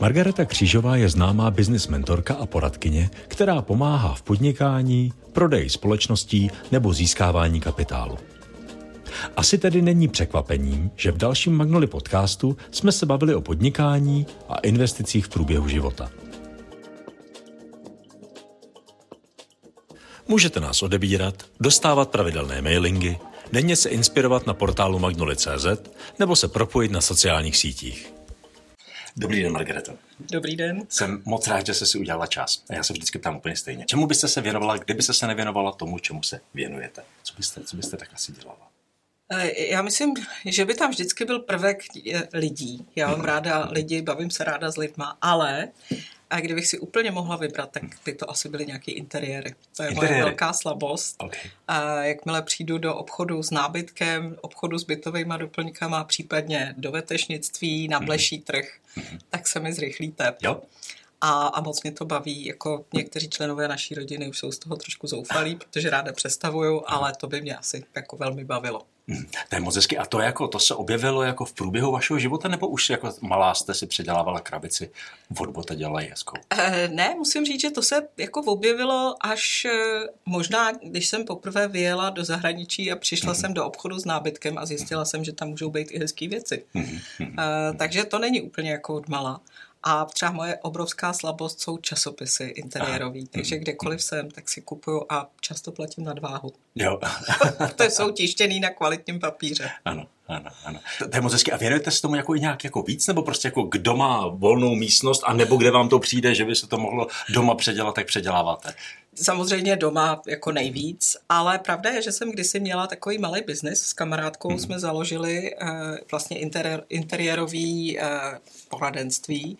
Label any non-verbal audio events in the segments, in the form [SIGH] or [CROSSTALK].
Margareta Křížová je známá business mentorka a poradkyně, která pomáhá v podnikání, prodeji společností nebo získávání kapitálu. Asi tedy není překvapením, že v dalším Magnoli podcastu jsme se bavili o podnikání a investicích v průběhu života. Můžete nás odebírat, dostávat pravidelné mailingy, denně se inspirovat na portálu magnoli.cz nebo se propojit na sociálních sítích. Dobrý den, Margareto. Dobrý den. Jsem moc rád, že jste si udělala čas. A já se vždycky ptám úplně stejně. Čemu byste se věnovala, kdybyste se nevěnovala tomu, čemu se věnujete? Co byste, co byste tak asi dělala? Eh, já myslím, že by tam vždycky byl prvek eh, lidí. Já mám ráda lidi, bavím se ráda s lidma, ale a kdybych si úplně mohla vybrat, tak by to asi byly nějaké interiéry. To je interiéry. moje velká slabost. Okay. A jakmile přijdu do obchodu s nábytkem, obchodu s bytovými doplňkama, případně do vetešnictví, na mhm. bleší trh, mm-hmm. tak se mi zrychlíte. Jo. A, a moc mě to baví, jako někteří členové naší rodiny už jsou z toho trošku zoufalí, protože ráda přestavuju, ale to by mě asi jako velmi bavilo. Hmm, to je moc hezky. A to, jako, to se objevilo jako v průběhu vašeho života, nebo už jako malá jste si předělávala krabici od bota dělala hezkou? E, ne, musím říct, že to se jako objevilo až e, možná, když jsem poprvé vyjela do zahraničí a přišla hmm. jsem do obchodu s nábytkem a zjistila jsem, že tam můžou být i hezké věci. Hmm. E, takže to není úplně jako od mala. A třeba moje obrovská slabost jsou časopisy interiérový, takže kdekoliv jsem, tak si kupuju a často platím nadváhu. Jo. [LAUGHS] to jsou tištěný na kvalitním papíře. Ano. Ano, ano. To, to je moc hezky. A věnujete se tomu jako nějak jako víc, nebo prostě jako kdo má volnou místnost, a nebo kde vám to přijde, že by se to mohlo doma předělat, tak předěláváte? Samozřejmě doma jako nejvíc, ale pravda je, že jsem kdysi měla takový malý biznis s kamarádkou, hmm. jsme založili uh, vlastně interiér, interiérový uh, poradenství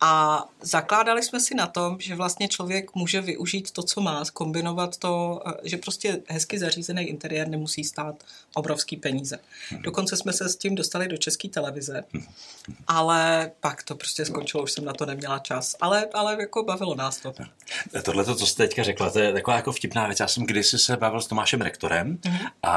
a zakládali jsme si na tom, že vlastně člověk může využít to, co má, kombinovat to, uh, že prostě hezky zařízený interiér nemusí stát obrovský peníze. Hmm. Dokonce jsme se s tím dostali do české televize, hmm. ale pak to prostě skončilo, už jsem na to neměla čas, ale, ale jako bavilo nás to. Tohle, co jste teďka řekla, to je taková jako vtipná věc. Já jsem kdysi se bavil s Tomášem rektorem mm-hmm. a,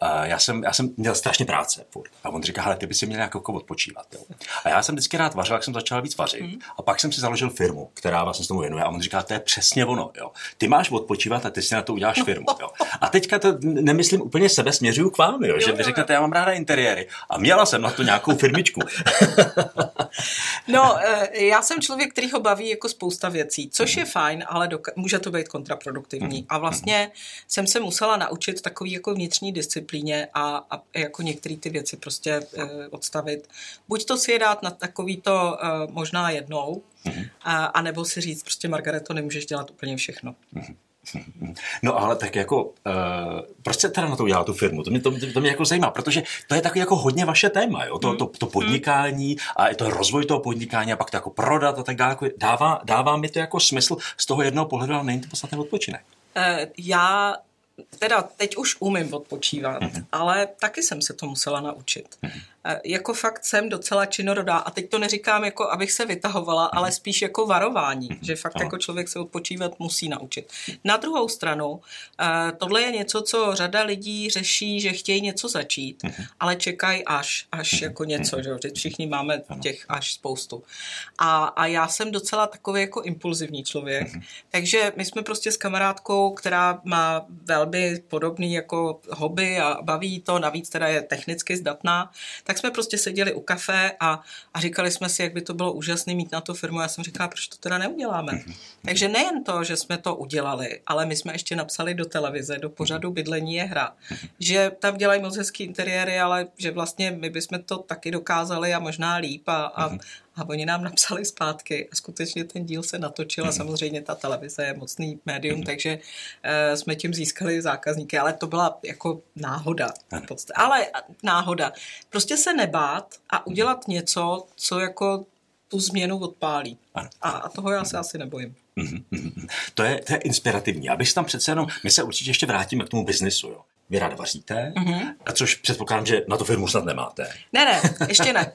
a já, jsem, já jsem měl strašně práce furt. A on říká, hele, ty by si měl jako odpočívat. Jo. A já jsem vždycky rád vařil, jak jsem začal víc vařit. Mm-hmm. A pak jsem si založil firmu, která vlastně s tomu věnuje. A on říká, to je přesně ono. Jo. Ty máš odpočívat a ty si na to uděláš firmu. Jo. A teďka to nemyslím úplně sebe, směřuju k vám, jo, jo, že vy řeknete, já mám ráda interiéry. A měla jsem na to nějakou firmičku. [LAUGHS] no, eh, já jsem člověk, který ho baví jako spousta věcí, což je fajn, ale doka- může to být kontraproduktivní. Mhm. A vlastně jsem se musela naučit takový jako vnitřní disciplíně a, a jako některé ty věci prostě e, odstavit. Buď to si je dát na takový to e, možná jednou, a, a nebo si říct prostě Margareto, nemůžeš dělat úplně všechno. Mm-hmm. No ale tak jako, uh, proč jste teda na to udělala tu firmu? To mě, to, to mě jako zajímá, protože to je takový jako hodně vaše téma, jo? To, hmm. to, to podnikání a je to rozvoj toho podnikání a pak to jako prodat a tak dále. Jako dává, dává mi to jako smysl z toho jednoho pohledu, ale není to podstatně odpočinek. Uh, já teda teď už umím odpočívat, mm-hmm. ale taky jsem se to musela naučit. Mm-hmm. Jako fakt jsem docela činorodá a teď to neříkám jako, abych se vytahovala, ale spíš jako varování, mm-hmm. že fakt jako člověk se odpočívat musí naučit. Na druhou stranu, eh, tohle je něco, co řada lidí řeší, že chtějí něco začít, mm-hmm. ale čekají až, až jako něco, že všichni máme těch až spoustu. A, a já jsem docela takový jako impulzivní člověk, takže my jsme prostě s kamarádkou, která má velmi velmi podobný jako hobby a baví to, navíc teda je technicky zdatná, tak jsme prostě seděli u kafe a, a říkali jsme si, jak by to bylo úžasné mít na to firmu. Já jsem říkala, proč to teda neuděláme. Mhm. Takže nejen to, že jsme to udělali, ale my jsme ještě napsali do televize, do pořadu Bydlení je hra, že tam dělají moc hezký interiéry, ale že vlastně my bychom to taky dokázali a možná líp a, a, mhm. A oni nám napsali zpátky a skutečně ten díl se natočil a mhm. samozřejmě ta televize je mocný médium, mm. takže uh, jsme tím získali zákazníky, ale to byla jako náhoda. Ale náhoda. Prostě se nebát a udělat něco, co jako tu změnu odpálí. A, a toho já se asi nebojím. Mhm, mhm, to je, to je inspirativní. Abych tam přece jenom, my se určitě ještě vrátíme k tomu biznisu. Jo. Vy ráda vaříte, mm-hmm. což předpokládám, že na to firmu snad nemáte. Ne, ne, ještě ne.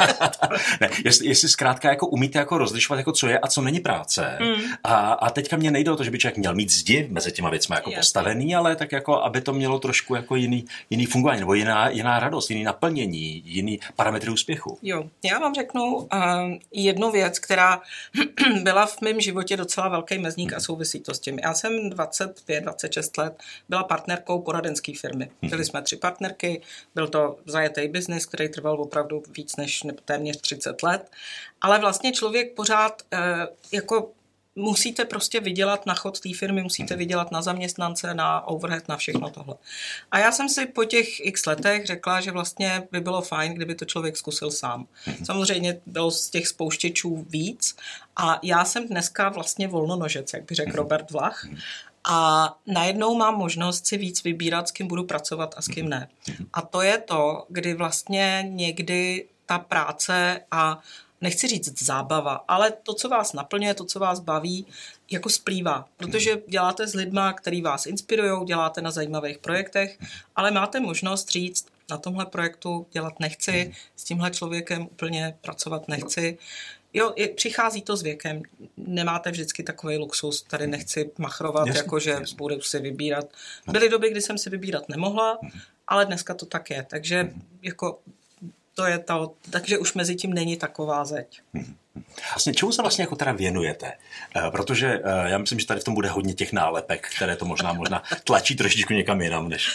[LAUGHS] ne jestli, jestli zkrátka jako umíte jako rozlišovat, jako co je a co není práce. Mm. A, a teďka mě nejde o to, že by člověk měl mít zdi mezi těma věcmi jako postavený, ale tak jako, aby to mělo trošku jako jiný, jiný fungování, nebo jiná, jiná radost, jiný naplnění, jiný parametry úspěchu. Jo, já vám řeknu uh, jednu věc, která [CLEARS THROAT] byla v mém životě docela velký mezník a souvisí to s tím. Já jsem 25-26 let byla partnerkou poradenské firmy. Mhm. Byli jsme tři partnerky, byl to zajetý biznis, který trval opravdu víc než téměř 30 let, ale vlastně člověk pořád uh, jako musíte prostě vydělat na chod té firmy, musíte vydělat na zaměstnance, na overhead, na všechno tohle. A já jsem si po těch x letech řekla, že vlastně by bylo fajn, kdyby to člověk zkusil sám. Samozřejmě bylo z těch spouštěčů víc a já jsem dneska vlastně volnonožec, jak by řekl Robert Vlach. A najednou mám možnost si víc vybírat, s kým budu pracovat a s kým ne. A to je to, kdy vlastně někdy ta práce a nechci říct zábava, ale to, co vás naplňuje, to, co vás baví, jako splývá. Protože děláte s lidma, který vás inspirují, děláte na zajímavých projektech, ale máte možnost říct, na tomhle projektu dělat nechci, s tímhle člověkem úplně pracovat nechci. Jo, je, přichází to s věkem. Nemáte vždycky takový luxus, tady nechci machrovat, jasně, jako že jasně. budu si vybírat. Byly doby, kdy jsem si vybírat nemohla, mhm. ale dneska to tak je. Takže mhm. jako to je to, takže už mezi tím není taková zeď. Vlastně čemu se vlastně jako teda věnujete? Eh, protože eh, já myslím, že tady v tom bude hodně těch nálepek, které to možná možná tlačí trošičku někam jinam než...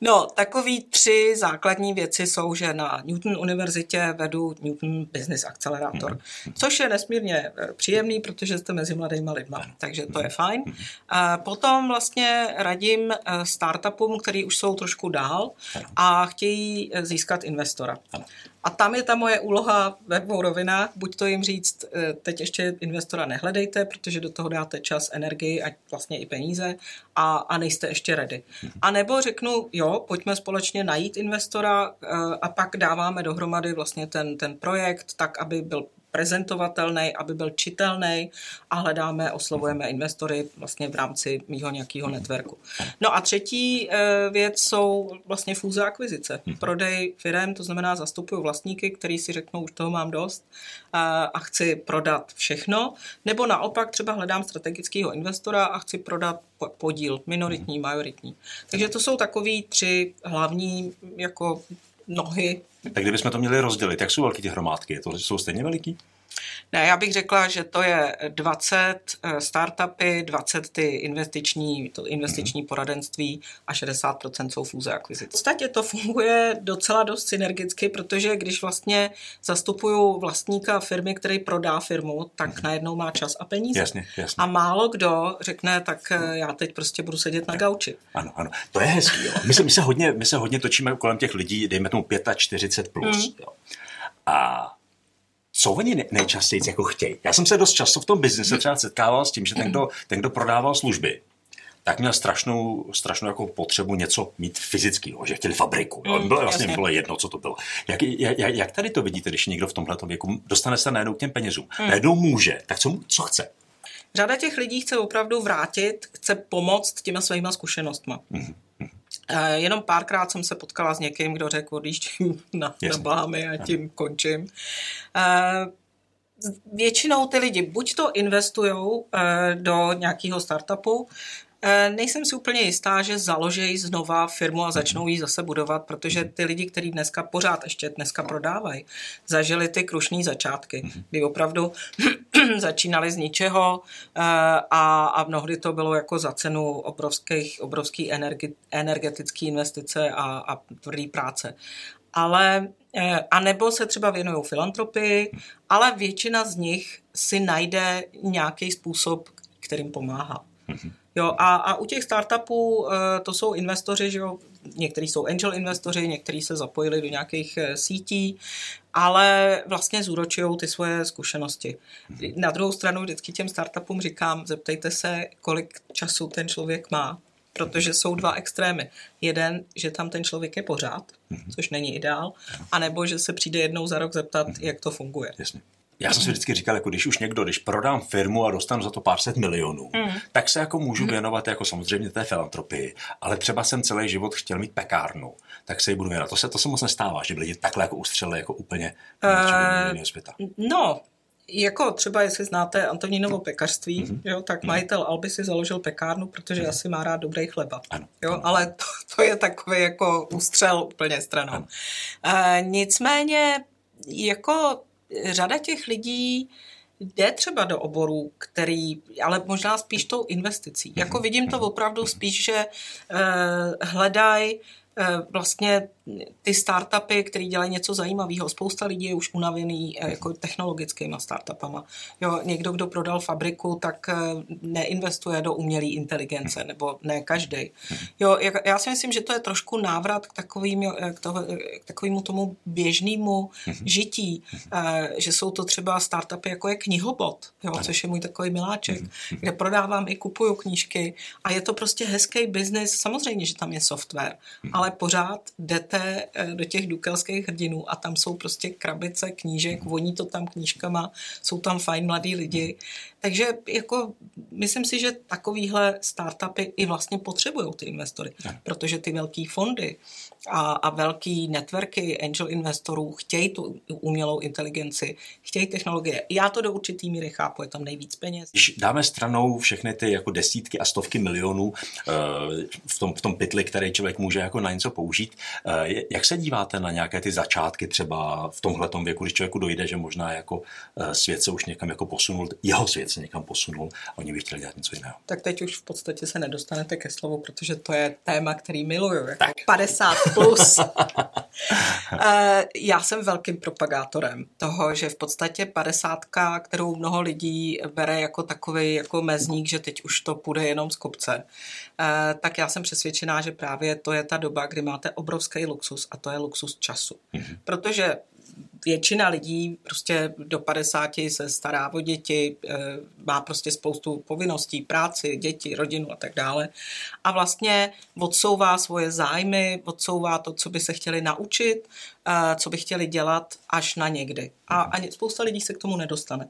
No, takový tři základní věci jsou, že na Newton univerzitě vedu Newton Business Accelerator, mm-hmm. což je nesmírně eh, příjemný, protože jste mezi mladýma lidma, takže to je fajn. Mm-hmm. Potom vlastně radím startupům, který už jsou trošku dál a chtějí získat investora. A tam je ta moje úloha ve dvou rovinách. Buď to jim říct, eh, teď ještě investora nehledejte, protože do toho dáte čas, energii a vlastně i peníze a, a nejste ještě ready. A nebo řeknu, jo, pojďme společně najít investora eh, a pak dáváme dohromady vlastně ten, ten projekt tak, aby byl prezentovatelný, aby byl čitelný a hledáme, oslovujeme investory vlastně v rámci mýho nějakého networku. No a třetí eh, věc jsou vlastně fúze akvizice. Mhm. Prodej firm, to znamená zastupuju vlastníky, který si řeknou, už toho mám dost a chci prodat všechno, nebo naopak třeba hledám strategického investora a chci prodat podíl, minoritní, majoritní. Takže to jsou takový tři hlavní jako nohy. Tak kdybychom to měli rozdělit, jak jsou velké ty hromádky? To jsou stejně veliký? Ne, já bych řekla, že to je 20 eh, startupy, 20 ty investiční, to investiční mm-hmm. poradenství a 60% jsou fúze akvizice. V podstatě to funguje docela dost synergicky, protože když vlastně zastupuju vlastníka firmy, který prodá firmu, tak mm-hmm. najednou má čas a peníze. Jasně, jasně. A málo kdo řekne, tak eh, já teď prostě budu sedět na gauči. Ano, ano. To je hezký. Jo. My, se, my, se hodně, my se hodně točíme kolem těch lidí, dejme tomu 45 plus. Mm. Jo. A co oni nejčastěji jako chtějí. Já jsem se dost často v tom biznise třeba setkával s tím, že ten, kdo, ten, kdo prodával služby, tak měl strašnou, strašnou jako potřebu něco mít fyzického, že chtěli fabriku. Mm, bylo, vlastně bylo jedno, co to bylo. Jak, jak, jak tady to vidíte, když někdo v tomhle věku dostane se najednou k těm penězům? Mm. Najednou může, tak co, co chce? Řada těch lidí chce opravdu vrátit, chce pomoct těma svýma zkušenostma. Mm. Eh, jenom párkrát jsem se potkala s někým, kdo řekl, odjíždím [LAUGHS] na, na Bámy a tím končím. Eh, většinou ty lidi buď to investují eh, do nějakého startupu, nejsem si úplně jistá, že založejí znova firmu a začnou ji zase budovat, protože ty lidi, kteří dneska pořád ještě dneska prodávají, zažili ty krušné začátky, kdy opravdu [CLEARS THROAT] začínali z ničeho eh, a, a mnohdy to bylo jako za cenu obrovských, obrovský energi, energetické investice a, a tvrdý práce. Ale eh, a nebo se třeba věnují filantropii, ale většina z nich si najde nějaký způsob, kterým pomáhá. Mm-hmm. Jo, a, a u těch startupů eh, to jsou investoři, že jo, někteří jsou angel investoři, někteří se zapojili do nějakých eh, sítí, ale vlastně zúročují ty svoje zkušenosti. Na druhou stranu vždycky těm startupům říkám, zeptejte se, kolik času ten člověk má, protože jsou dva extrémy. Jeden, že tam ten člověk je pořád, což není ideál, anebo že se přijde jednou za rok zeptat, jak to funguje. Jasně. Já jsem si vždycky říkal, jako když už někdo, když prodám firmu a dostanu za to pár set milionů, mm. tak se jako můžu věnovat jako samozřejmě té filantropii, ale třeba jsem celý život chtěl mít pekárnu, tak se ji budu věnovat. To se, to se moc nestává, že by lidi takhle jako ustřeli jako úplně uh, světa. No, jako třeba, jestli znáte Antonínovo pekařství, mm-hmm. jo, tak mhm. majitel Alby si založil pekárnu, protože mm-hmm. asi má rád dobrý chleba. Ano. Jo, ano. ale to, to je takový jako ústřel úplně stranou. E, nicméně, jako řada těch lidí jde třeba do oboru, který, ale možná spíš tou investicí. Jako vidím to opravdu spíš, že e, hledají Eh, vlastně ty startupy, které dělají něco zajímavého. Spousta lidí je už unavený eh, jako technologickými startupama. Jo, někdo, kdo prodal fabriku, tak eh, neinvestuje do umělé inteligence, nebo ne každý. Jo, já si myslím, že to je trošku návrat k, takovým, k, toho, k takovému tomu běžnému žití, že jsou to třeba startupy, jako je knihobot, jo, což je můj takový miláček, kde prodávám i kupuju knížky a je to prostě hezký biznis. Samozřejmě, že tam je software, ale ale pořád jdete eh, do těch dukelských hrdinů a tam jsou prostě krabice knížek, voní to tam knížkama, jsou tam fajn mladí lidi. Takže jako myslím si, že takovýhle startupy i vlastně potřebují ty investory, protože ty velké fondy a, a velký networky angel investorů chtějí tu umělou inteligenci, chtějí technologie. Já to do určitý míry chápu, je tam nejvíc peněz. Když dáme stranou všechny ty jako desítky a stovky milionů uh, v, tom, v tom pytli, který člověk může jako na něco použít, uh, jak se díváte na nějaké ty začátky třeba v tomhle věku, když člověku dojde, že možná jako uh, svět se už někam jako posunul, jeho svět se někam posunul a oni by chtěli dělat něco jiného. Tak teď už v podstatě se nedostanete ke slovu, protože to je téma, který miluju. Jako tak. 50 plus. [LAUGHS] Eh, já jsem velkým propagátorem toho, že v podstatě padesátka, kterou mnoho lidí bere jako takový jako mezník, že teď už to půjde jenom z kopce, eh, tak já jsem přesvědčená, že právě to je ta doba, kdy máte obrovský luxus a to je luxus času. Mm-hmm. Protože většina lidí prostě do 50 se stará o děti, eh, má prostě spoustu povinností, práci, děti, rodinu a tak dále. A vlastně odsouvá svoje zájmy, odsouvá to, co by se chtěli naučit, co by chtěli dělat až na někdy. A ani spousta lidí se k tomu nedostane.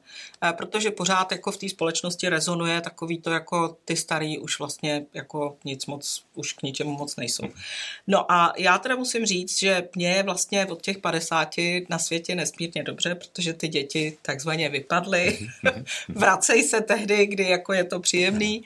Protože pořád jako v té společnosti rezonuje takový to jako ty starý už vlastně jako nic moc, už k ničemu moc nejsou. No a já teda musím říct, že mě je vlastně od těch 50 na světě nesmírně dobře, protože ty děti takzvaně vypadly. [LAUGHS] Vracej se tehdy, kdy jako je to příjemný.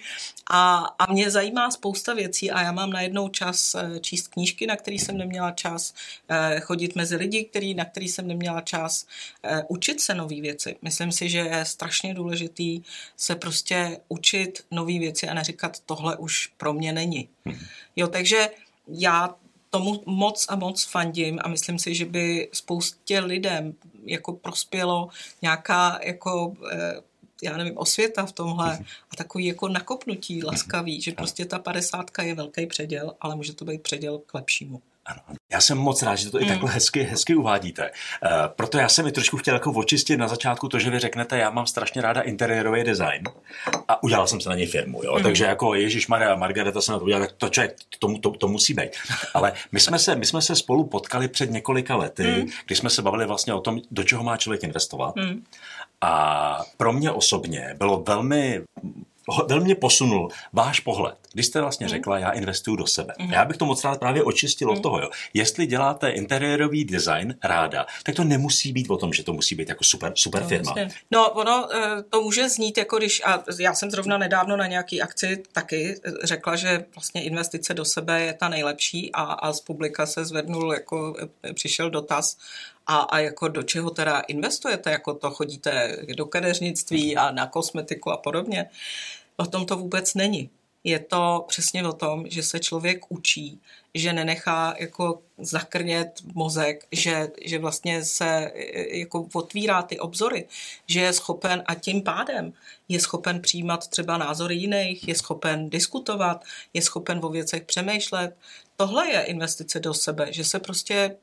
A, a mě zajímá spousta věcí a já mám najednou čas eh, číst knížky, na který jsem neměla čas, eh, chodit mezi lidi, který, na který jsem neměla čas, eh, učit se nové věci. Myslím si, že je strašně důležitý se prostě učit nové věci a neříkat, tohle už pro mě není. Hmm. Jo, takže já tomu moc a moc fandím a myslím si, že by spoustě lidem jako prospělo nějaká jako já nevím, osvěta v tomhle a takový jako nakopnutí laskavý, že prostě ta padesátka je velký předěl, ale může to být předěl k lepšímu. Ano. Já jsem moc rád, že to mm. i takhle hezky, hezky uvádíte. Uh, proto já jsem mi trošku chtěl jako očistit na začátku to, že vy řeknete, já mám strašně ráda interiérový design a udělal jsem se na něj firmu. Jo? Mm. Takže jako Ježíš Maria Margareta se na to udělala, tak to, člověk, to, to, to, musí být. Ale my jsme, se, my jsme se spolu potkali před několika lety, mm. kdy jsme se bavili vlastně o tom, do čeho má člověk investovat. Mm. A pro mě osobně bylo velmi velmi mě posunul váš pohled, když jste vlastně mm. řekla, já investuju do sebe. Mm. Já bych to moc rád právě očistil mm. od toho. Jo. Jestli děláte interiérový design ráda, tak to nemusí být o tom, že to musí být jako super, super firma. Vlastně. No, ono eh, to může znít jako když, a já jsem zrovna nedávno na nějaký akci taky řekla, že vlastně investice do sebe je ta nejlepší a, a z publika se zvednul, jako eh, přišel dotaz, a, a jako do čeho teda investujete? Jako to chodíte do kadeřnictví a na kosmetiku a podobně? O tom to vůbec není. Je to přesně o tom, že se člověk učí, že nenechá jako zakrnět mozek, že, že vlastně se jako otvírá ty obzory, že je schopen a tím pádem je schopen přijímat třeba názory jiných, je schopen diskutovat, je schopen o věcech přemýšlet, tohle je investice do sebe, že se prostě,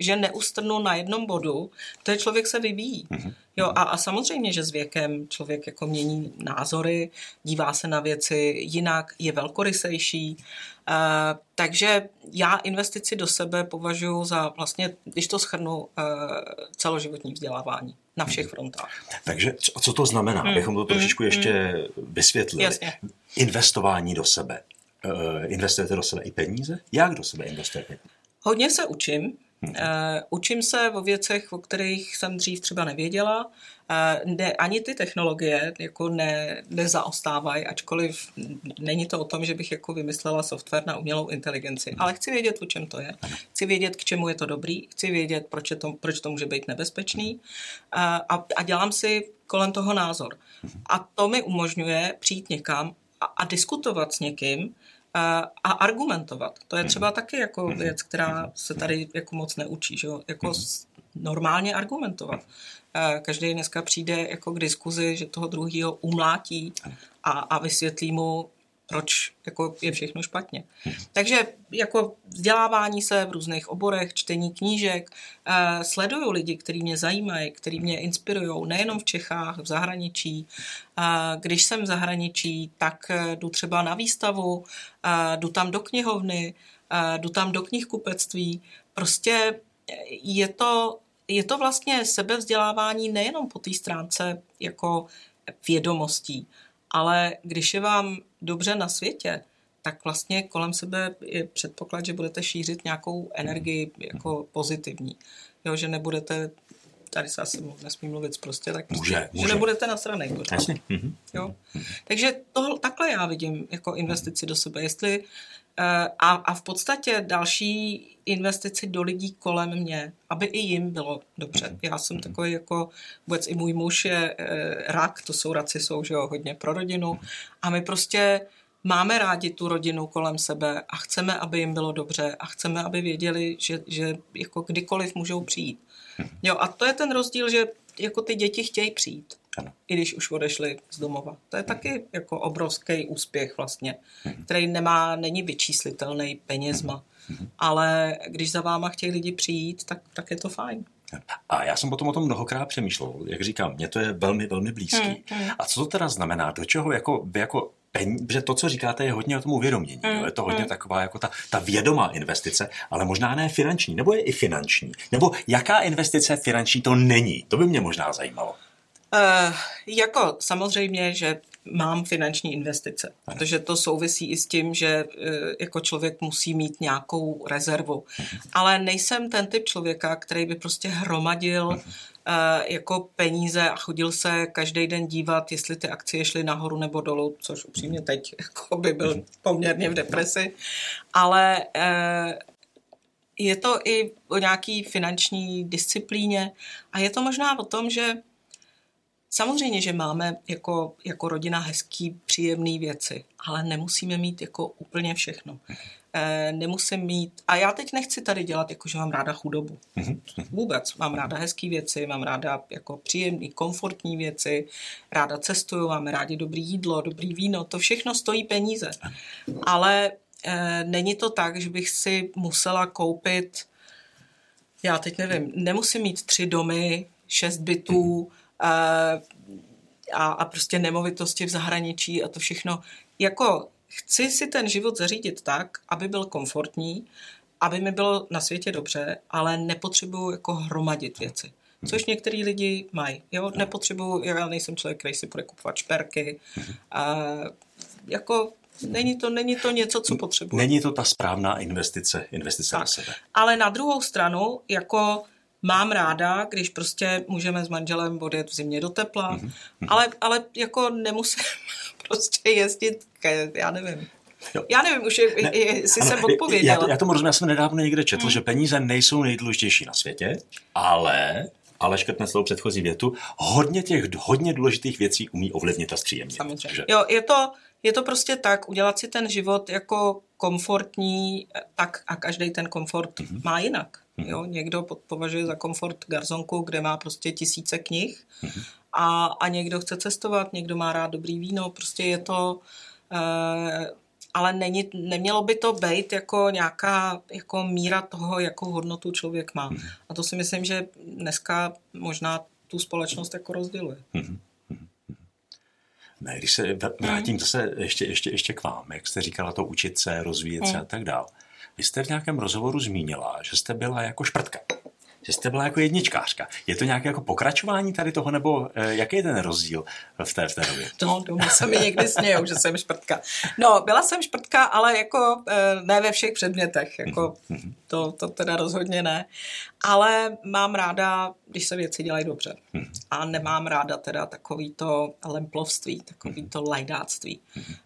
že neustrnu na jednom bodu, je člověk se vyvíjí. Mm-hmm. Jo, a, a samozřejmě, že s věkem člověk jako mění názory, dívá se na věci jinak, je velkorysejší, takže já investici do sebe považuji za vlastně, když to schrnu, celoživotní vzdělávání na všech frontách. Takže co to znamená, hmm. abychom to trošičku hmm. ještě vysvětlili? Jasně. Investování do sebe. Investujete do sebe i peníze? Jak do sebe investujete? Hodně se učím. Uh, učím se o věcech, o kterých jsem dřív třeba nevěděla. Uh, ne, ani ty technologie jako ne, nezaostávají, ačkoliv není to o tom, že bych jako vymyslela software na umělou inteligenci, ale chci vědět, o čem to je. Chci vědět, k čemu je to dobrý, chci vědět, proč, je to, proč to může být nebezpečný uh, a, a dělám si kolem toho názor. A to mi umožňuje přijít někam a, a diskutovat s někým, a argumentovat. To je třeba taky jako věc, která se tady jako moc neučí, že? Jako. Normálně argumentovat. Každý dneska přijde jako k diskuzi, že toho druhého umlátí a, a vysvětlí mu, proč jako je všechno špatně. Takže jako vzdělávání se v různých oborech, čtení knížek, eh, sleduju lidi, kteří mě zajímají, kteří mě inspirují, nejenom v Čechách, v zahraničí. Eh, když jsem v zahraničí, tak eh, jdu třeba na výstavu, jdu tam do knihovny, jdu tam do knihkupectví. Prostě je to, je to vlastně sebevzdělávání nejenom po té stránce jako vědomostí, ale když je vám dobře na světě, tak vlastně kolem sebe je předpoklad, že budete šířit nějakou energii jako pozitivní. Jo, že nebudete, tady se asi nesmím mluvit prostě, tak prostě, může, může. že nebudete na straně. Mhm. Jo? Takže to, takhle já vidím jako investici do sebe. Jestli a, a v podstatě další investici do lidí kolem mě, aby i jim bylo dobře. Já jsem takový jako, vůbec i můj muž je e, rak, to jsou raci, jsou že jo, hodně pro rodinu a my prostě máme rádi tu rodinu kolem sebe a chceme, aby jim bylo dobře a chceme, aby věděli, že, že jako kdykoliv můžou přijít. Jo, a to je ten rozdíl, že jako ty děti chtějí přijít. Ano. I když už odešli z domova. To je taky jako obrovský úspěch vlastně, mhm. který nemá, není vyčíslitelný penězma. Mhm. Ale když za váma chtějí lidi přijít, tak, tak je to fajn. A já jsem potom o tom mnohokrát přemýšlel. Jak říkám, mně to je velmi, velmi blízký. Hmm, hmm. A co to teda znamená? Do čeho jako, vy jako peníze, protože to, co říkáte, je hodně o tom uvědomění. Mm, je to hodně mm. taková jako ta, ta vědomá investice, ale možná ne finanční, nebo je i finanční. Nebo jaká investice finanční to není? To by mě možná zajímalo. Uh, jako samozřejmě, že mám finanční investice, protože to souvisí i s tím, že uh, jako člověk musí mít nějakou rezervu. Ale nejsem ten typ člověka, který by prostě hromadil uh, jako peníze a chodil se každý den dívat, jestli ty akcie šly nahoru nebo dolů, což upřímně teď [LAUGHS] jako by byl poměrně v depresi. Ale je to i o nějaký finanční disciplíně a je to možná o tom, že Samozřejmě, že máme jako, jako rodina hezký, příjemné věci, ale nemusíme mít jako úplně všechno. E, nemusím mít, a já teď nechci tady dělat, jako že mám ráda chudobu. Vůbec. Mám ráda hezké věci, mám ráda jako příjemné, komfortní věci, ráda cestuju, máme rádi dobrý jídlo, dobrý víno, to všechno stojí peníze. Ale e, není to tak, že bych si musela koupit, já teď nevím, nemusím mít tři domy, šest bytů, a, a prostě nemovitosti v zahraničí a to všechno. Jako chci si ten život zařídit tak, aby byl komfortní, aby mi bylo na světě dobře, ale nepotřebuju jako hromadit věci. Což některý lidi mají. Jo, nepotřebuju, já nejsem člověk, který si bude kupovat šperky. A jako Není to, není to něco, co potřebuje. Není to ta správná investice, investice tak. na sebe. Ale na druhou stranu, jako mám ráda, když prostě můžeme s manželem odjet v zimě do tepla, mm-hmm. ale, ale jako nemusím [LAUGHS] prostě jezdit, ke, já nevím, Jo. Já nevím už, ne, jestli jsem odpověděla. Já, já tomu rozumím, já jsem nedávno někde četl, hmm. že peníze nejsou nejdůležitější na světě, ale ale škrtne svou předchozí větu, hodně těch hodně důležitých věcí umí ovlivnit a zpříjemnit. Samozřejmě. Takže... Jo, je to, je to prostě tak, udělat si ten život jako komfortní, tak a každý ten komfort mm-hmm. má jinak. Mm-hmm. Jo, někdo považuje za komfort garzonku, kde má prostě tisíce knih mm-hmm. a, a někdo chce cestovat, někdo má rád dobrý víno, prostě je to... Uh, ale není, nemělo by to být jako nějaká jako míra toho, jakou hodnotu člověk má. Mm-hmm. A to si myslím, že dneska možná tu společnost jako rozděluje. Mm-hmm. Ne, když se vrátím zase ještě, ještě, ještě k vám, jak jste říkala to učit se, rozvíjet mm. se a tak dál. Vy jste v nějakém rozhovoru zmínila, že jste byla jako šprtka že jste byla jako jedničkářka. Je to nějaké jako pokračování tady toho, nebo eh, jaký je ten rozdíl v té, v té době? No, doma se mi někdy smějou, že jsem šprtka. No, byla jsem šprtka, ale jako eh, ne ve všech předmětech, jako mhm, mhm. to, to teda rozhodně ne. Ale mám ráda, když se věci dělají dobře. Mhm. A nemám ráda teda takový to lemplovství, takový to lajdáctví.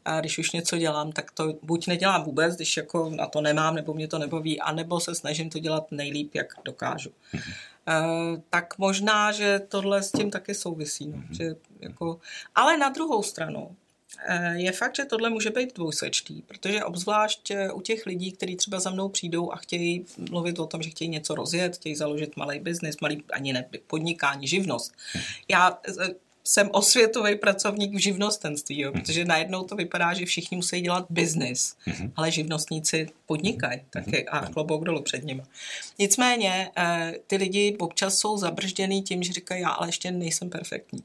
A když už něco dělám, tak to buď nedělám vůbec, když jako na to nemám, nebo mě to nebaví, anebo se snažím to dělat nejlíp, jak dokážu. Uh, tak možná, že tohle s tím taky souvisí. No. Mm-hmm. Že jako, ale na druhou stranu uh, je fakt, že tohle může být dvojsečtý, protože obzvlášť uh, u těch lidí, kteří třeba za mnou přijdou a chtějí mluvit o tom, že chtějí něco rozjet, chtějí založit malý biznis, malý ani ne podnikání, živnost. Mhm. Já jsem osvětový pracovník v živnostenství, jo, mhm. protože najednou to vypadá, že všichni musí dělat biznis, mm-hmm. ale živnostníci podnikají mm-hmm. taky a klobouk dolů před nimi. Nicméně eh, ty lidi občas jsou zabržděný tím, že říkají, já ale ještě nejsem perfektní.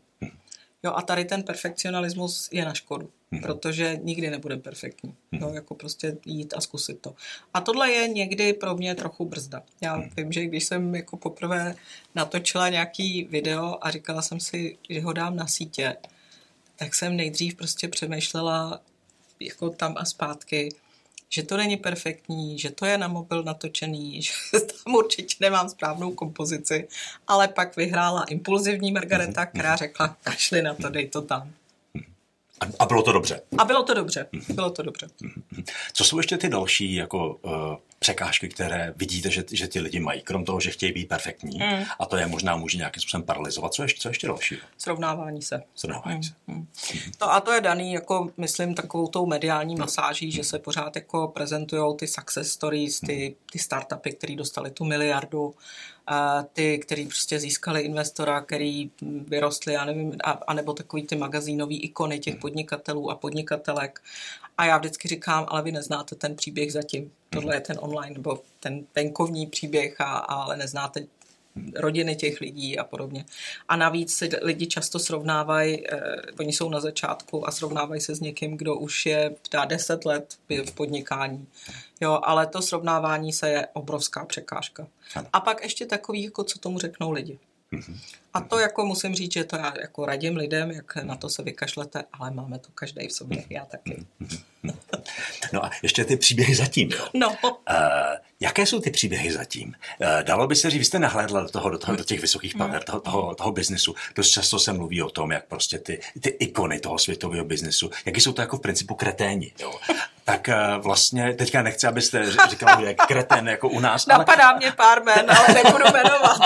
Jo, a tady ten perfekcionalismus je na škodu, mm-hmm. protože nikdy nebude perfektní. Mm-hmm. Jo, jako prostě jít a zkusit to. A tohle je někdy pro mě trochu brzda. Já mm-hmm. vím, že když jsem jako poprvé natočila nějaký video a říkala jsem si, že ho dám na sítě, tak jsem nejdřív prostě přemýšlela jako tam a zpátky, že to není perfektní, že to je na mobil natočený, [LAUGHS] že tam určitě nemám správnou kompozici, ale pak vyhrála impulzivní Margareta, mhm, která mhm. řekla, kašli na to, dej to tam. A bylo to dobře. A bylo to dobře. Bylo to dobře. Co jsou ještě ty další jako uh, překážky, které vidíte, že, že ty lidi mají, krom toho, že chtějí být perfektní mm. a to je možná může nějakým způsobem paralizovat. Co ještě, co ještě další? Srovnávání se. Srovnávání mm. se. Mm. No a to je daný, jako myslím, takovou tou mediální masáží, mm. že se pořád jako prezentují ty success stories, ty, ty startupy, které dostali tu miliardu a ty, který prostě získali investora, který vyrostli, já nevím, a, anebo takový ty magazínový ikony těch podnikatelů a podnikatelek. A já vždycky říkám, ale vy neznáte ten příběh zatím. Tohle je ten online nebo ten venkovní příběh, a, ale neznáte rodiny těch lidí a podobně. A navíc se lidi často srovnávají, eh, oni jsou na začátku a srovnávají se s někým, kdo už je dá 10 let v podnikání. Jo, ale to srovnávání se je obrovská překážka. A pak ještě takový, jako co tomu řeknou lidi. A to jako musím říct, že to já jako radím lidem, jak na to se vykašlete, ale máme to každý v sobě, já taky. No a ještě ty příběhy zatím. Jo. No. Uh, jaké jsou ty příběhy zatím? Uh, dalo by se říct, vy jste nahlédla do, toho, do, toho, do těch vysokých pater, toho, toho, toho biznesu. Dost často se mluví o tom, jak prostě ty, ty ikony toho světového biznesu, jaký jsou to jako v principu kreténi. Jo tak eh, vlastně teďka nechci, abyste říkal, že je kreten jako u nás. Napadá ale... mě pár men, ale nebudu jmenovat.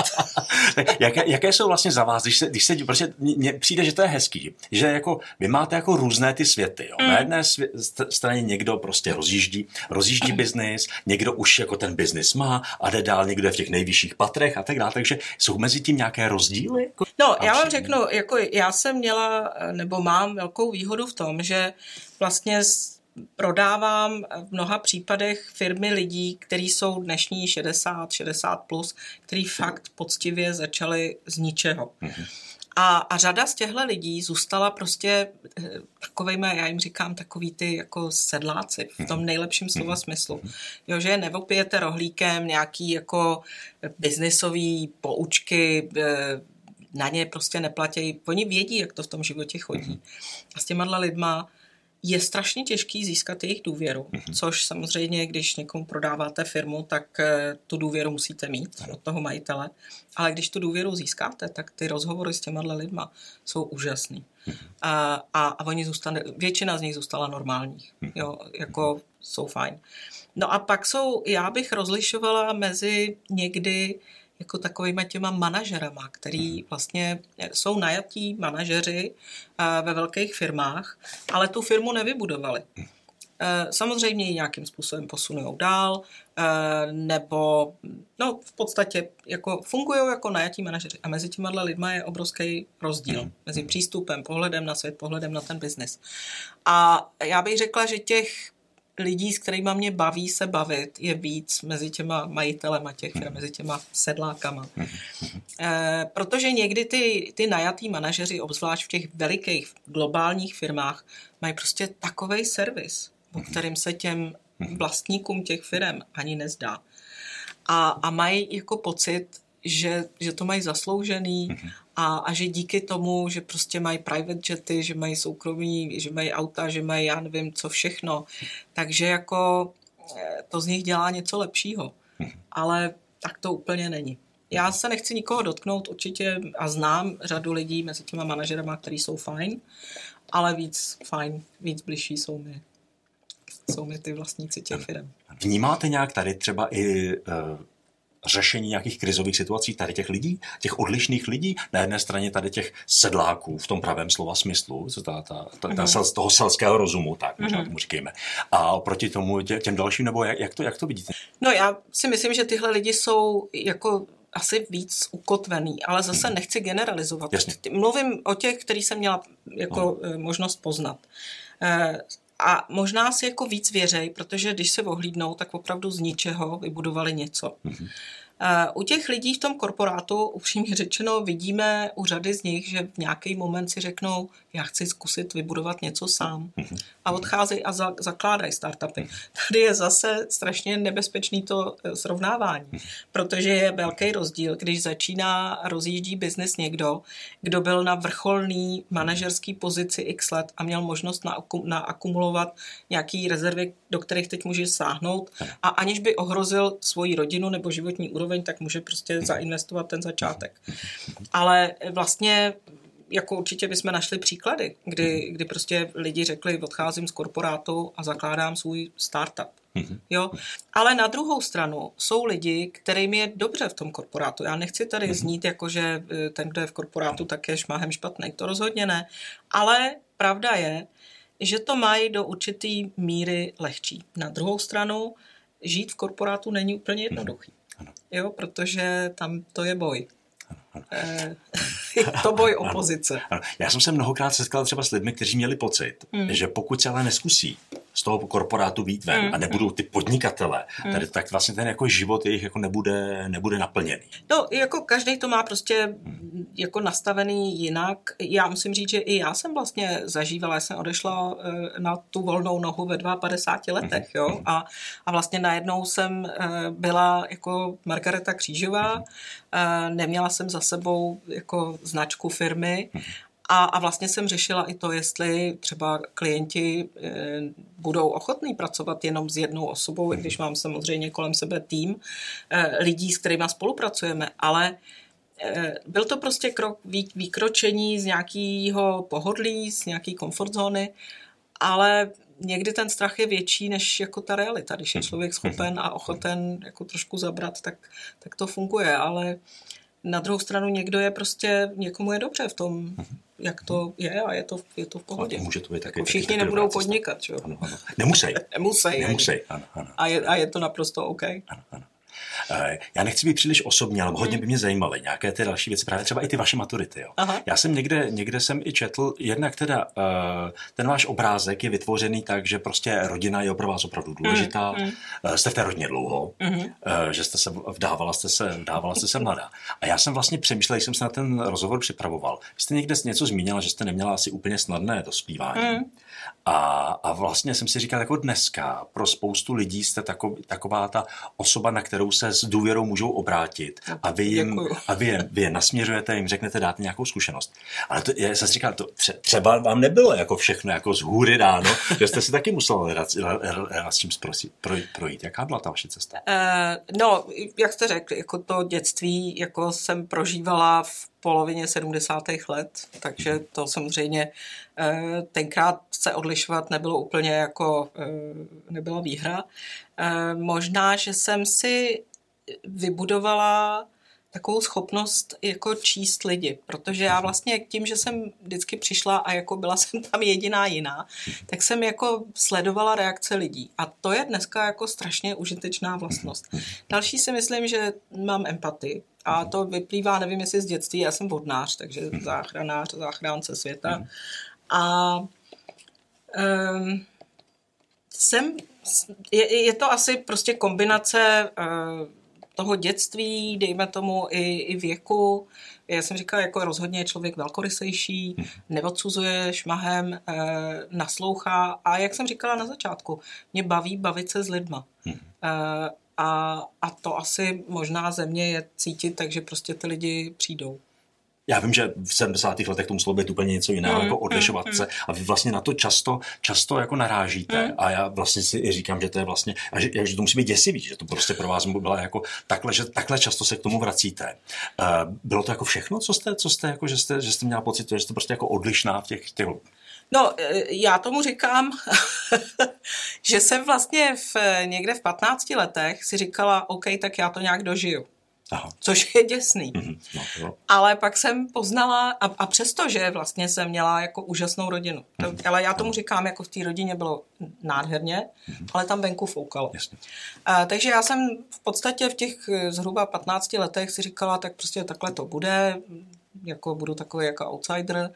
[LAUGHS] jaké, jaké jsou vlastně za vás, když se, když se prostě mně přijde, že to je hezký, že jako vy máte jako různé ty světy. Jo? Mm. Na jedné svě- straně někdo prostě rozjíždí, rozjíždí biznis, někdo už jako ten biznis má a jde dál, někdo je v těch nejvyšších patrech a tak dále, takže jsou mezi tím nějaké rozdíly? Jako no, já vám řeknu, jako já jsem měla, nebo mám velkou výhodu v tom, že vlastně prodávám v mnoha případech firmy lidí, kteří jsou dnešní 60, 60 plus, který fakt poctivě začali z ničeho. Mm-hmm. A, a řada z těchto lidí zůstala prostě eh, takovými, já jim říkám, takový ty jako sedláci v tom mhm. nejlepším slova mhm. smyslu. Jo, že neopijete rohlíkem nějaký jako biznisový poučky, eh, na ně prostě neplatí. Oni vědí, jak to v tom životě chodí. Mhm. A s těma lidma je strašně těžký získat jejich důvěru, mm-hmm. což samozřejmě, když někomu prodáváte firmu, tak eh, tu důvěru musíte mít od toho majitele, ale když tu důvěru získáte, tak ty rozhovory s těma lidma jsou úžasný. Mm-hmm. A, a, a oni zůstane, většina z nich zůstala normálních, mm-hmm. jo, jako jsou fajn. No a pak jsou, já bych rozlišovala mezi někdy jako takovýma těma manažerama, který mhm. vlastně jsou najatí manažeři eh, ve velkých firmách, ale tu firmu nevybudovali. Mhm. Eh, samozřejmě ji nějakým způsobem posunují dál, eh, nebo no, v podstatě jako fungují jako najatí manažeři. A mezi těma lidma je obrovský rozdíl mhm. mezi přístupem, pohledem na svět, pohledem na ten biznis. A já bych řekla, že těch lidí, s kterými mě baví se bavit, je víc mezi těma majitelema těch firm, mezi těma sedlákama. E, protože někdy ty, ty najatý manažeři, obzvlášť v těch velikých globálních firmách, mají prostě takový servis, o kterým se těm vlastníkům těch firm ani nezdá. A, a mají jako pocit, že, že to mají zasloužený a, a že díky tomu, že prostě mají private jety, že mají soukromí, že mají auta, že mají já nevím co všechno, takže jako eh, to z nich dělá něco lepšího. Ale tak to úplně není. Já se nechci nikoho dotknout určitě a znám řadu lidí mezi těma manažerama, kteří jsou fajn, ale víc fajn, víc bližší jsou mi, jsou mi ty vlastníci těch firm. Vnímáte nějak tady třeba i uh řešení nějakých krizových situací tady těch lidí, těch odlišných lidí, na jedné straně tady těch sedláků v tom pravém slova smyslu, ta, ta, ta, ta, mm z toho selského rozumu, tak možná mm tomu říkejme. A oproti tomu tě, těm dalším, nebo jak, jak, to, jak to vidíte? No já si myslím, že tyhle lidi jsou jako asi víc ukotvený, ale zase hmm. nechci generalizovat. Jasně. Mluvím o těch, který jsem měla jako hmm. možnost poznat. A možná si jako víc věřej, protože když se ohlídnou, tak opravdu z ničeho vybudovali něco. Mm-hmm. U těch lidí v tom korporátu, upřímně řečeno, vidíme u řady z nich, že v nějaký moment si řeknou, já chci zkusit vybudovat něco sám. A odcházejí a za, zakládají startupy. Tady je zase strašně nebezpečný to eh, srovnávání, protože je velký rozdíl, když začíná rozjíždí biznis někdo, kdo byl na vrcholný manažerský pozici x let a měl možnost naakumulovat nějaký rezervy, do kterých teď může sáhnout a aniž by ohrozil svoji rodinu nebo životní úroveň, tak může prostě zainvestovat ten začátek. Ale vlastně jako určitě bychom našli příklady, kdy, kdy prostě lidi řekli, odcházím z korporátu a zakládám svůj startup. Jo? Ale na druhou stranu jsou lidi, kterým je dobře v tom korporátu. Já nechci tady znít jako, že eh, ten, kdo je v korporátu, tak je šmahem špatný. To rozhodně ne. Ale pravda je, že to mají do určitý míry lehčí. Na druhou stranu, žít v korporátu není úplně jednoduchý. Jo, protože tam to je boj. Eh, [LAUGHS] to boj opozice. Já jsem se mnohokrát setkal třeba s lidmi, kteří měli pocit, hmm. že pokud se ale neskusí z toho korporátu být ven hmm. a nebudou ty podnikatele, hmm. tady, tak vlastně ten jako život jejich jako nebude, nebude naplněný. No, jako každý to má prostě hmm. jako nastavený jinak. Já musím říct, že i já jsem vlastně zažívala, já jsem odešla eh, na tu volnou nohu ve 52 letech, hmm. jo, a, a vlastně najednou jsem eh, byla jako Margareta Křížová, neměla jsem za sebou jako značku firmy a, a vlastně jsem řešila i to, jestli třeba klienti e, budou ochotní pracovat jenom s jednou osobou, i když mám samozřejmě kolem sebe tým e, lidí, s kterými spolupracujeme, ale e, byl to prostě krok výkročení z nějakého pohodlí, z nějaké komfort zóny, ale někdy ten strach je větší než jako ta realita. Když je člověk schopen a ochoten jako trošku zabrat, tak, tak to funguje, ale na druhou stranu někdo je prostě, někomu je dobře v tom, jak to je a je to, je to v pohodě. A může to být taky, jako Všichni taky nebudou podnikat, jo? Ano, ano. Nemusí. [LAUGHS] Nemusí. Nemusí, ano, ano. A je, a je to naprosto OK. Ano, ano. Eh, já nechci být příliš osobní, ale hodně by mě zajímaly nějaké ty další věci, právě třeba i ty vaše maturity. Jo. Aha. Já jsem někde, někde jsem i četl, jednak teda eh, ten váš obrázek je vytvořený tak, že prostě rodina je pro vás opravdu důležitá. Mm, mm. Jste v té rodině dlouho, mm. že jste se vdávala, jste se, vdávala jste se mladá. A já jsem vlastně přemýšlel, když jsem se na ten rozhovor připravoval. Jste někde něco zmínila, že jste neměla asi úplně snadné to zpívání. Mm. A, a vlastně jsem si říkal, jako dneska pro spoustu lidí jste taková, taková ta osoba, na kterou se s důvěrou můžou obrátit a vy jim, a vy je, vy je nasměřujete, jim řeknete, dáte nějakou zkušenost. Ale to, já jsem si říkal, to třeba vám nebylo jako všechno jako z hůry ráno, že jste si taky musel s tím projít. Jaká byla ta vaše cesta? Uh, no, jak jste řekl, jako to dětství jako jsem prožívala v polovině 70. let, takže to samozřejmě eh, tenkrát se odlišovat nebylo úplně jako, eh, nebyla výhra. Eh, možná, že jsem si vybudovala takovou schopnost jako číst lidi, protože já vlastně tím, že jsem vždycky přišla a jako byla [LAUGHS] jsem tam jediná jiná, tak jsem jako sledovala reakce lidí a to je dneska jako strašně užitečná vlastnost. Další si myslím, že mám empatii a to vyplývá, nevím jestli z dětství, já jsem vodnář, takže záchranář, záchránce světa. A um, jsem je, je to asi prostě kombinace uh, toho dětství, dejme tomu i, i věku. Já jsem říkala, jako rozhodně je člověk velkorysejší, neodsuzuje šmahem, e, naslouchá. A jak jsem říkala na začátku, mě baví bavit se s lidma. E, a, a to asi možná země je cítit, takže prostě ty lidi přijdou já vím, že v 70. letech tomu slovo být úplně něco jiného, mm, jako odlišovat mm, se. A vy vlastně na to často, často jako narážíte. Mm. A já vlastně si i říkám, že to je vlastně, a že, že to musí být děsivý, že to prostě pro vás bylo jako takhle, že takhle často se k tomu vracíte. Uh, bylo to jako všechno, co jste, co jste, jako, že jste, že jste měla pocit, že jste prostě jako odlišná v těch, těch No, e, já tomu říkám, [LAUGHS] že jsem vlastně v, někde v 15 letech si říkala, OK, tak já to nějak dožiju. Aha. což je děsný. Mm-hmm. No, no. Ale pak jsem poznala, a, a přesto, že vlastně jsem měla jako úžasnou rodinu, mm-hmm. to, ale já tomu říkám, jako v té rodině bylo nádherně, mm-hmm. ale tam venku foukalo. Jasně. A, takže já jsem v podstatě v těch zhruba 15 letech si říkala, tak prostě takhle to bude, jako budu takový jako outsider.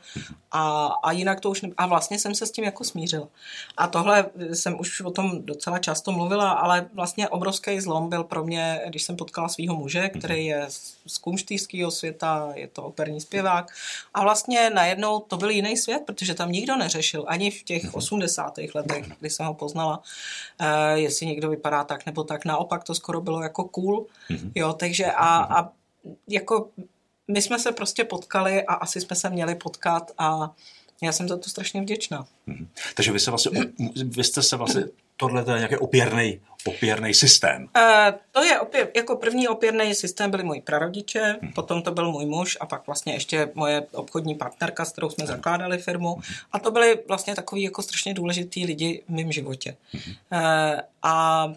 A, a jinak to už ne, a vlastně jsem se s tím jako smířila. A tohle jsem už o tom docela často mluvila, ale vlastně obrovský zlom byl pro mě, když jsem potkala svého muže, který je z kumštýřského světa, je to operní zpěvák. A vlastně najednou to byl jiný svět, protože tam nikdo neřešil, ani v těch 80. letech, kdy jsem ho poznala, uh, jestli někdo vypadá tak nebo tak, naopak to skoro bylo jako cool, jo, takže a, a jako my jsme se prostě potkali a asi jsme se měli potkat a já jsem za to strašně vděčná. Hmm. Takže vy, se vlastně, vy jste se vlastně, tohle je nějaký opěrný, opěrný systém. Uh, to je opěr, jako první opěrný systém byli moji prarodiče, hmm. potom to byl můj muž a pak vlastně ještě moje obchodní partnerka, s kterou jsme hmm. zakládali firmu. A to byli vlastně takový jako strašně důležitý lidi v mém životě. Hmm. Uh, a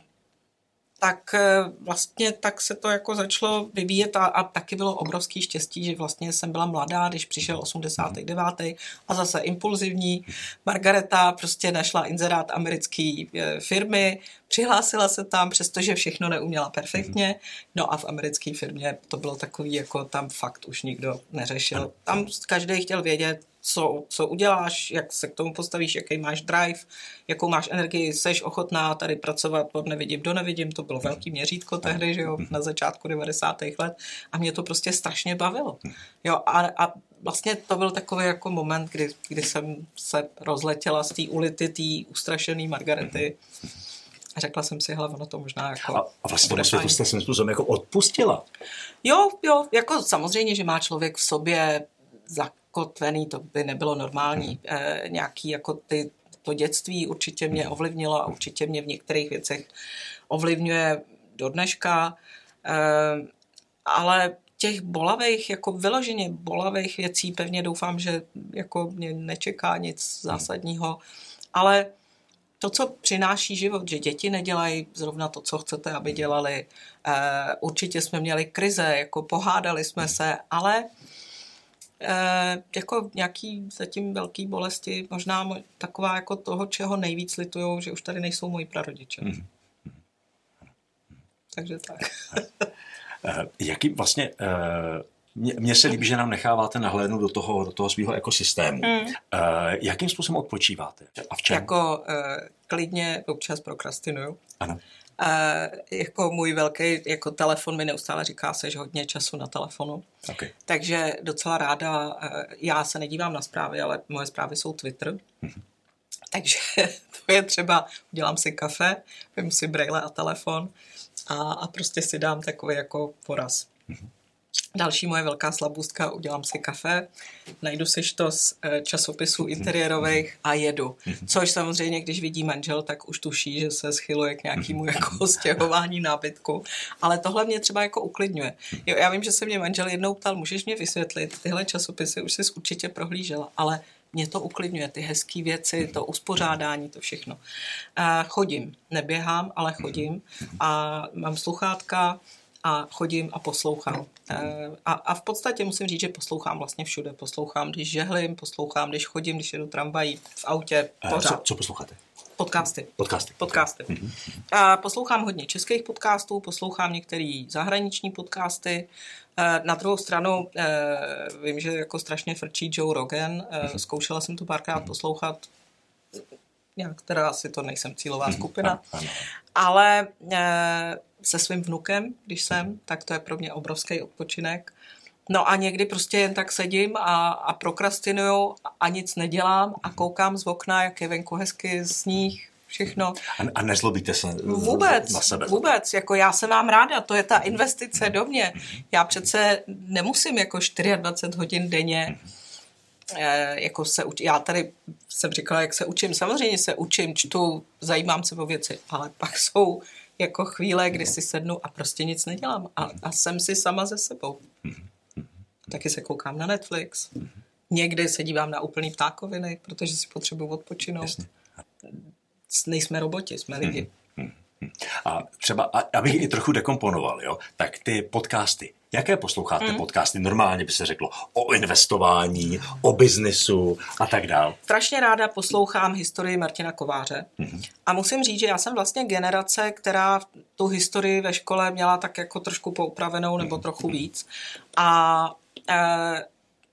tak eh, vlastně tak se to jako začalo vyvíjet a, a taky bylo obrovský štěstí, že vlastně jsem byla mladá, když přišel 89. a zase impulzivní. Margareta prostě našla inzerát americké eh, firmy, přihlásila se tam, přestože všechno neuměla perfektně, no a v americké firmě to bylo takový, jako tam fakt už nikdo neřešil. Tam každý chtěl vědět, co, co uděláš, jak se k tomu postavíš, jaký máš drive, jakou máš energii, seš ochotná tady pracovat od nevidím do nevidím, to bylo velký měřítko tehdy, že jo, na začátku 90. let a mě to prostě strašně bavilo. Jo, a, a vlastně to byl takový jako moment, kdy, kdy jsem se rozletěla z té ulity, té ustrašené Margarety. A řekla jsem si, hele, ono to možná jako... A, a vlastně tomu světu jste svým způsobem jako odpustila. Jo, jo, jako samozřejmě, že má člověk v sobě za, zakotvený, to by nebylo normální. E, nějaký jako ty, to dětství určitě mě ovlivnilo a určitě mě v některých věcech ovlivňuje do dneška, e, ale těch bolavých, jako vyloženě bolavých věcí, pevně doufám, že jako mě nečeká nic zásadního, ale to, co přináší život, že děti nedělají zrovna to, co chcete, aby dělali. Určitě jsme měli krize, jako pohádali jsme se, ale Eh, jako nějaký zatím velký bolesti, možná taková jako toho, čeho nejvíc litujou, že už tady nejsou moji prarodiče. Mm. Takže tak. [LAUGHS] Eh, jaký vlastně, eh, mně se líbí, že nám necháváte nahlédnout do toho, do toho svého ekosystému. Mm. Jakým způsobem odpočíváte a v čem? Jako klidně občas prokrastinuju. Ano. Uh, jako můj velký jako telefon mi neustále říká se, že hodně času na telefonu. Okay. Takže docela ráda, uh, já se nedívám na zprávy, ale moje zprávy jsou Twitter. Mm-hmm. Takže [LAUGHS] to je třeba, udělám si kafe, vím si brejle a telefon a, a prostě si dám takový jako poraz. Mm-hmm. Další moje velká slabůstka, udělám si kafe, najdu si to z eh, časopisů mhm. interiérových a jedu. Mhm. Což samozřejmě, když vidí manžel, tak už tuší, že se schyluje k nějakému mhm. jako stěhování nábytku. Ale tohle mě třeba jako uklidňuje. Jo, já vím, že se mě manžel jednou ptal, můžeš mě vysvětlit, tyhle časopisy už jsi určitě prohlížela, ale mě to uklidňuje, ty hezké věci, to uspořádání, to všechno. chodím, neběhám, ale chodím a mám sluchátka, a chodím a poslouchám. Eh, a, a v podstatě musím říct, že poslouchám vlastně všude. Poslouchám, když žehlím, poslouchám, když chodím, když jedu tramvají, v autě, eh, pořád. Co, co posloucháte? Podcasty. Podcasty. Podcasty. Mm-hmm. A poslouchám hodně českých podcastů, poslouchám některé zahraniční podcasty. Eh, na druhou stranu vím, že jako strašně frčí Joe Rogan. Mm-hmm. Zkoušela jsem to párkrát mm-hmm. poslouchat nějak teda asi to nejsem cílová Mhm, skupina, ano, ano. ale eh, se svým vnukem, když jsem, tak to je pro mě obrovský odpočinek. No a někdy prostě jen tak sedím a, a prokrastinuju a nic nedělám a koukám z okna, jak je venku hezky sníh, všechno. A, a nezlobíte se Vůbec, na sebe. vůbec, jako já se mám ráda, to je ta investice do mě. Já přece nemusím jako 24 hodin denně eh, jako se uč... Já tady jsem říkala, jak se učím. Samozřejmě se učím, čtu, zajímám se o věci, ale pak jsou jako chvíle, kdy si sednu a prostě nic nedělám. A, a jsem si sama ze sebou. Taky se koukám na Netflix. Někdy se dívám na úplný ptákoviny, protože si potřebuji odpočinout. Jasně. Nejsme roboti, jsme lidi. A třeba, abych i trochu dekomponoval, jo, tak ty podcasty, jaké posloucháte Hmm. podcasty? Normálně by se řeklo o investování, o biznisu a tak dále. strašně ráda poslouchám historii Martina Kováře. A musím říct, že já jsem vlastně generace, která tu historii ve škole měla tak jako trošku poupravenou nebo trochu víc. A e,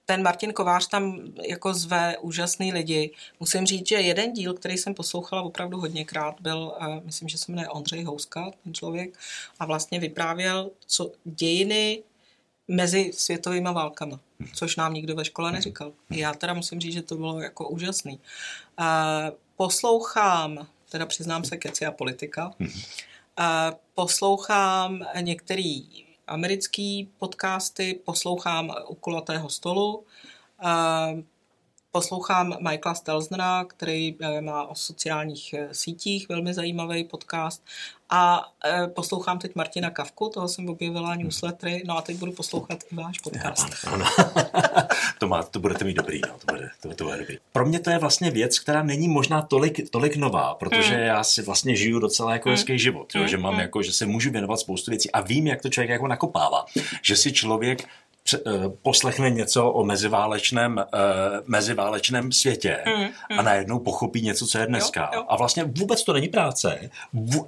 ten Martin Kovář tam jako zve úžasný lidi. Musím říct, že jeden díl, který jsem poslouchala opravdu hodněkrát, byl, e, myslím, že se jmenuje Ondřej Houska, ten člověk, a vlastně vyprávěl co dějiny mezi světovými válkama, což nám nikdo ve škole neříkal. Já teda musím říct, že to bylo jako úžasný. Eh, Poslouchám, teda přiznám se, keci a politika, Eh, poslouchám některý americký podcasty, poslouchám u kulatého stolu, poslouchám Michaela Stelznera, který eh, má o sociálních eh, sítích velmi zajímavý podcast a eh, poslouchám teď Martina Kavku, toho jsem objevila newslettery, no a teď budu poslouchat i váš podcast. Ano. [LAUGHS] to, má, to budete mít dobrý, no, to, bude, to, to bude dobrý. Pro mě to je vlastně věc, která není možná tolik, tolik nová, protože Hmm. já si vlastně žiju docela jako hezký život, jo, že mám jako, že se můžu věnovat spoustu věcí a vím, jak to člověk jako nakopává, že si člověk poslechne něco o meziválečném, eh, meziválečném světě a najednou pochopí něco, co je dneska. Jo, jo. A vlastně vůbec to není práce,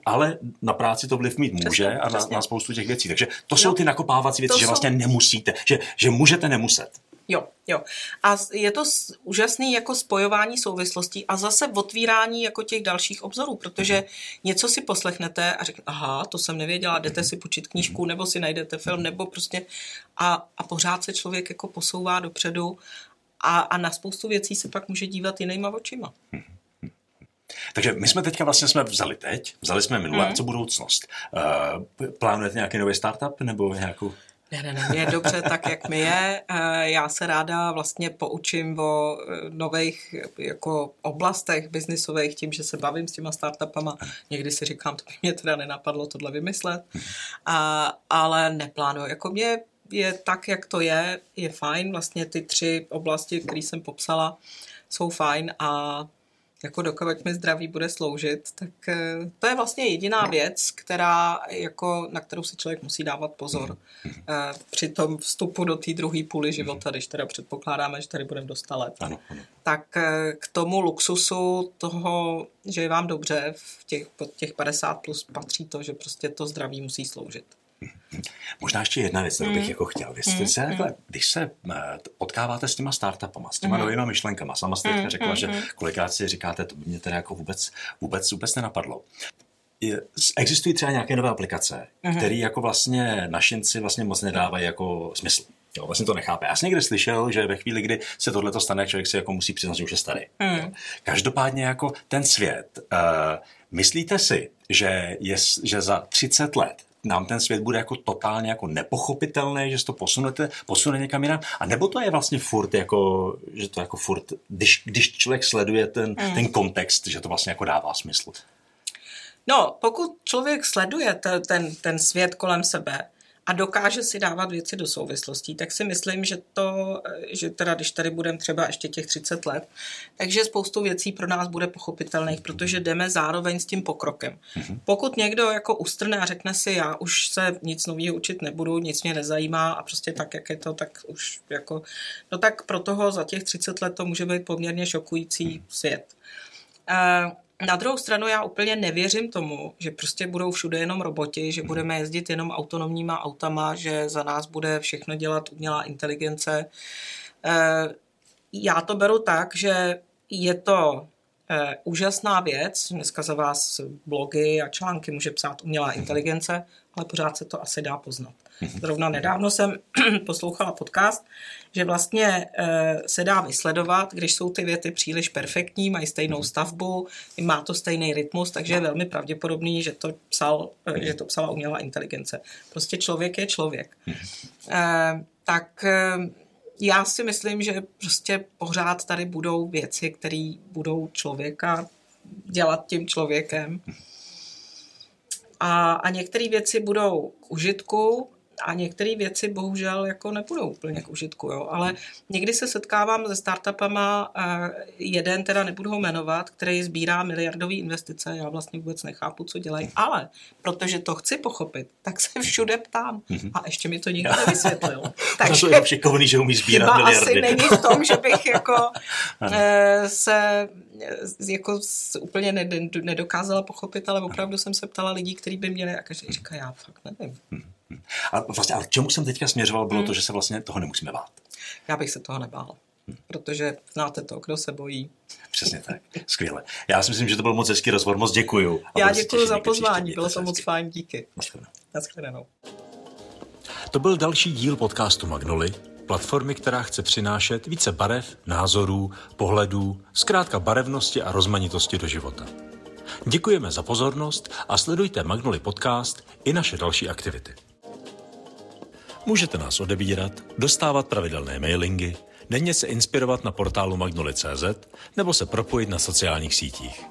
ale na práci to vliv mít může Přesně, a na, přesně. na spoustu těch věcí. Takže to jsou ty nakopávací věci, To že jsou- vlastně nemusíte, že, že můžete nemuset. Jo, jo. A je to úžasný jako spojování souvislostí a zase otvírání jako těch dalších obzorů, protože něco si poslechnete a řeknete, aha, to jsem nevěděla, jdete si počít knížku, nebo si najdete film, nebo prostě a, a pořád se člověk jako posouvá dopředu a, a na spoustu věcí se pak může dívat jinýma očima. Takže my jsme teďka vlastně jsme vzali teď, vzali jsme minulé, Mhm. a co budoucnost? Uh, plánujete nějaký nový startup nebo nějakou... Ne, ne, ne, je dobře tak, jak mi je. Eh, Já se ráda vlastně poučím o eh, nových jako oblastech biznisových tím, že se bavím s těma startupama. Někdy si říkám, to by mě teda nenapadlo tohle vymyslet, a, ale neplánuju. Jako mě je tak, jak to je, je fajn. Vlastně ty tři oblasti, které jsem popsala, jsou fajn a jako dokud mi zdraví bude sloužit, tak eh, to je vlastně jediná věc, která jako, na kterou si člověk musí dávat pozor eh, při tom vstupu do té druhé půly života, když teda předpokládáme, že tady budeme do 100 let. Ano, ano. Tak eh, k tomu luxusu toho, že je vám dobře v těch, pod těch 50 plus patří to, že prostě to zdraví musí sloužit. Možná ještě jedna věc, kterou bych Mm. jako chtěl. Vy jste se, takhle, když se eh, potkáváte s těma startupama, s Mm. těma novýma myšlenkama, sama jste teďka řekla, že kolikrát si říkáte, to by mě teda jako vůbec, vůbec, vůbec nenapadlo. Existují třeba nějaké nové aplikace, Mhm. které jako vlastně našinci vlastně moc nedávají jako smysl. Jo, vlastně to nechápe. Já jsem někde slyšel, že ve chvíli, kdy se tohle to stane, člověk si jako musí přiznat, že už je starý. Jo. Každopádně jako ten svět, uh, myslíte si, že, je, že za 30 let nám ten svět bude jako totálně jako nepochopitelný, že se to posunete, posune někam jinam, a nebo to je vlastně furt jako, že to jako furt, když, když člověk sleduje ten, Hmm. ten kontext, že to vlastně jako dává smysl. No, pokud člověk sleduje te- ten, ten svět kolem sebe a dokáže si dávat věci do souvislostí, tak si myslím, že to, že teda když tady budeme třeba ještě těch 30 let, takže spoustu věcí pro nás bude pochopitelných, protože jdeme zároveň s tím pokrokem. Pokud někdo jako ustrne a řekne si, já už se nic nového učit nebudu, nic mě nezajímá a prostě tak, jak je to, tak už jako, no tak pro toho za těch 30 let to může být poměrně šokující svět. Eh, Na druhou stranu já úplně nevěřím tomu, že prostě budou všude jenom roboti, že budeme jezdit jenom autonomníma autama, že za nás bude všechno dělat umělá inteligence. Eh, Já to beru tak, že je to e, úžasná věc. Dneska za vás blogy a články může psát umělá inteligence, ale pořád se to asi dá poznat. Zrovna nedávno jsem [CLEARS THROAT] poslouchala podcast, že vlastně e, se dá vysledovat, když jsou ty věty příliš perfektní, mají stejnou stavbu, má to stejný rytmus, takže je velmi pravděpodobný, že to, psal, e, že to psala umělá inteligence. Prostě člověk je člověk. E, tak já si myslím, že prostě pořád tady budou věci, které budou člověka dělat tím člověkem. A, a některé věci budou k užitku a některé věci bohužel jako nebudou úplně k užitku, jo. ale někdy se setkávám se startupama, jeden teda nebudu ho jmenovat, který sbírá miliardové investice, já vlastně vůbec nechápu, co dělají, ale protože to chci pochopit, tak se všude ptám a ještě mi to nikdo nevysvětlil. Takže [LAUGHS] to je šikovný, že umí sbírat miliardy. asi není v tom, že bych jako [LAUGHS] eh, se jako úplně nedokázala pochopit, ale opravdu jsem se ptala lidí, kteří by měli a každý říká, já fakt nevím. A vlastně, ale k čemu jsem teďka směřoval, bylo hmm. to, že se vlastně toho nemusíme bát. Já bych se toho nebál, hmm. protože znáte to, kdo se bojí. Přesně tak, skvěle. Já si myslím, že to byl moc hezký rozhovor, moc děkuju. Já děkuji za pozvání, bylo to moc fajn, díky. Naschledanou. To byl další díl podcastu Magnoli, platformy, která chce přinášet více barev, názorů, pohledů, zkrátka barevnosti a rozmanitosti do života. Děkujeme za pozornost a sledujte Magnoli Podcast i naše další aktivity. Můžete nás odebírat, dostávat pravidelné mailingy, denně se inspirovat na portálu magnoli.cz nebo se propojit na sociálních sítích.